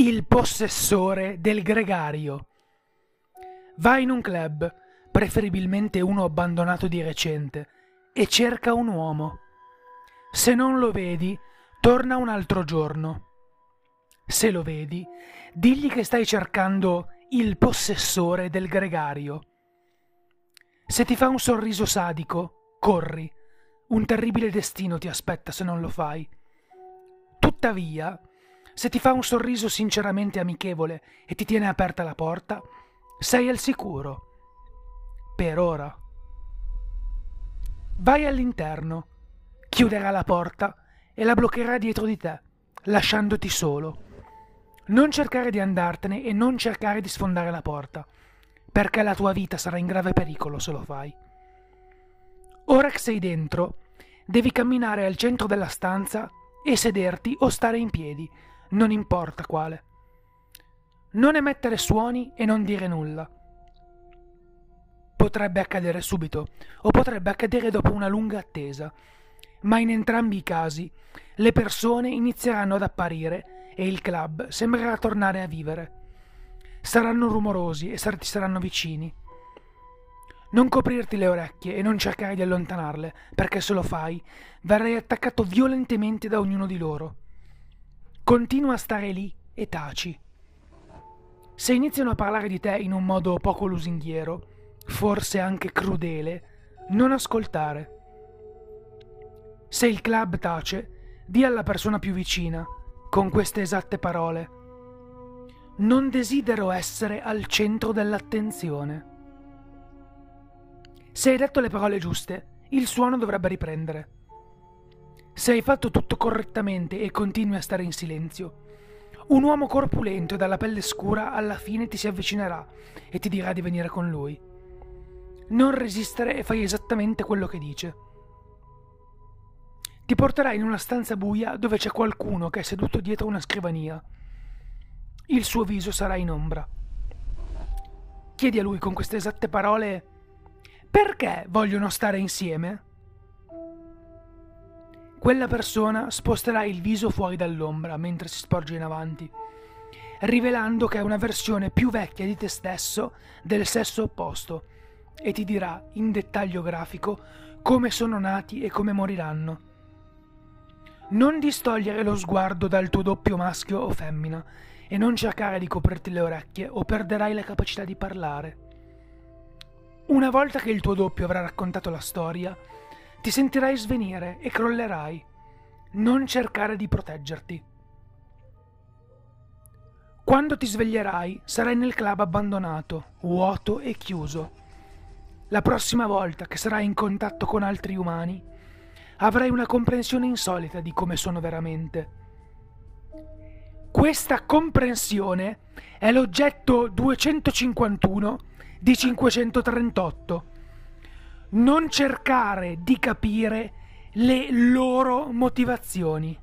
il possessore del gregario. Va in un club, preferibilmente uno abbandonato di recente, e cerca un uomo. Se non lo vedi, torna un altro giorno. Se lo vedi, digli che stai cercando il possessore del gregario. Se ti fa un sorriso sadico, corri. Un terribile destino ti aspetta se non lo fai. Tuttavia, se ti fa un sorriso sinceramente amichevole e ti tiene aperta la porta, sei al sicuro. Per ora. Vai all'interno, chiuderà la porta e la bloccherà dietro di te, lasciandoti solo. Non cercare di andartene e non cercare di sfondare la porta, perché la tua vita sarà in grave pericolo se lo fai. Ora che sei dentro, devi camminare al centro della stanza e sederti o stare in piedi, non importa quale. Non emettere suoni e non dire nulla. Potrebbe accadere subito o potrebbe accadere dopo una lunga attesa, ma in entrambi i casi le persone inizieranno ad apparire e il club sembrerà tornare a vivere. Saranno rumorosi e ti saranno vicini. Non coprirti le orecchie e non cercare di allontanarle, perché se lo fai verrai attaccato violentemente da ognuno di loro. Continua a stare lì e taci. Se iniziano a parlare di te in un modo poco lusinghiero, forse anche crudele, non ascoltare. Se il club tace, di alla persona più vicina, con queste esatte parole, non desidero essere al centro dell'attenzione. Se hai detto le parole giuste, il suono dovrebbe riprendere. Se hai fatto tutto correttamente e continui a stare in silenzio, un uomo corpulento e dalla pelle scura alla fine ti si avvicinerà e ti dirà di venire con lui. Non resistere e fai esattamente quello che dice. Ti porterà in una stanza buia dove c'è qualcuno che è seduto dietro una scrivania. Il suo viso sarà in ombra. Chiedi a lui con queste esatte parole perché vogliono stare insieme? Quella persona sposterà il viso fuori dall'ombra mentre si sporge in avanti, rivelando che è una versione più vecchia di te stesso del sesso opposto e ti dirà in dettaglio grafico come sono nati e come moriranno. Non distogliere lo sguardo dal tuo doppio maschio o femmina e non cercare di coprirti le orecchie o perderai la capacità di parlare. Una volta che il tuo doppio avrà raccontato la storia, ti sentirai svenire e crollerai. Non cercare di proteggerti. Quando ti sveglierai sarai nel club abbandonato, vuoto e chiuso. La prossima volta che sarai in contatto con altri umani, avrai una comprensione insolita di come sono veramente. Questa comprensione è l'oggetto 251 di 538 non cercare di capire le loro motivazioni.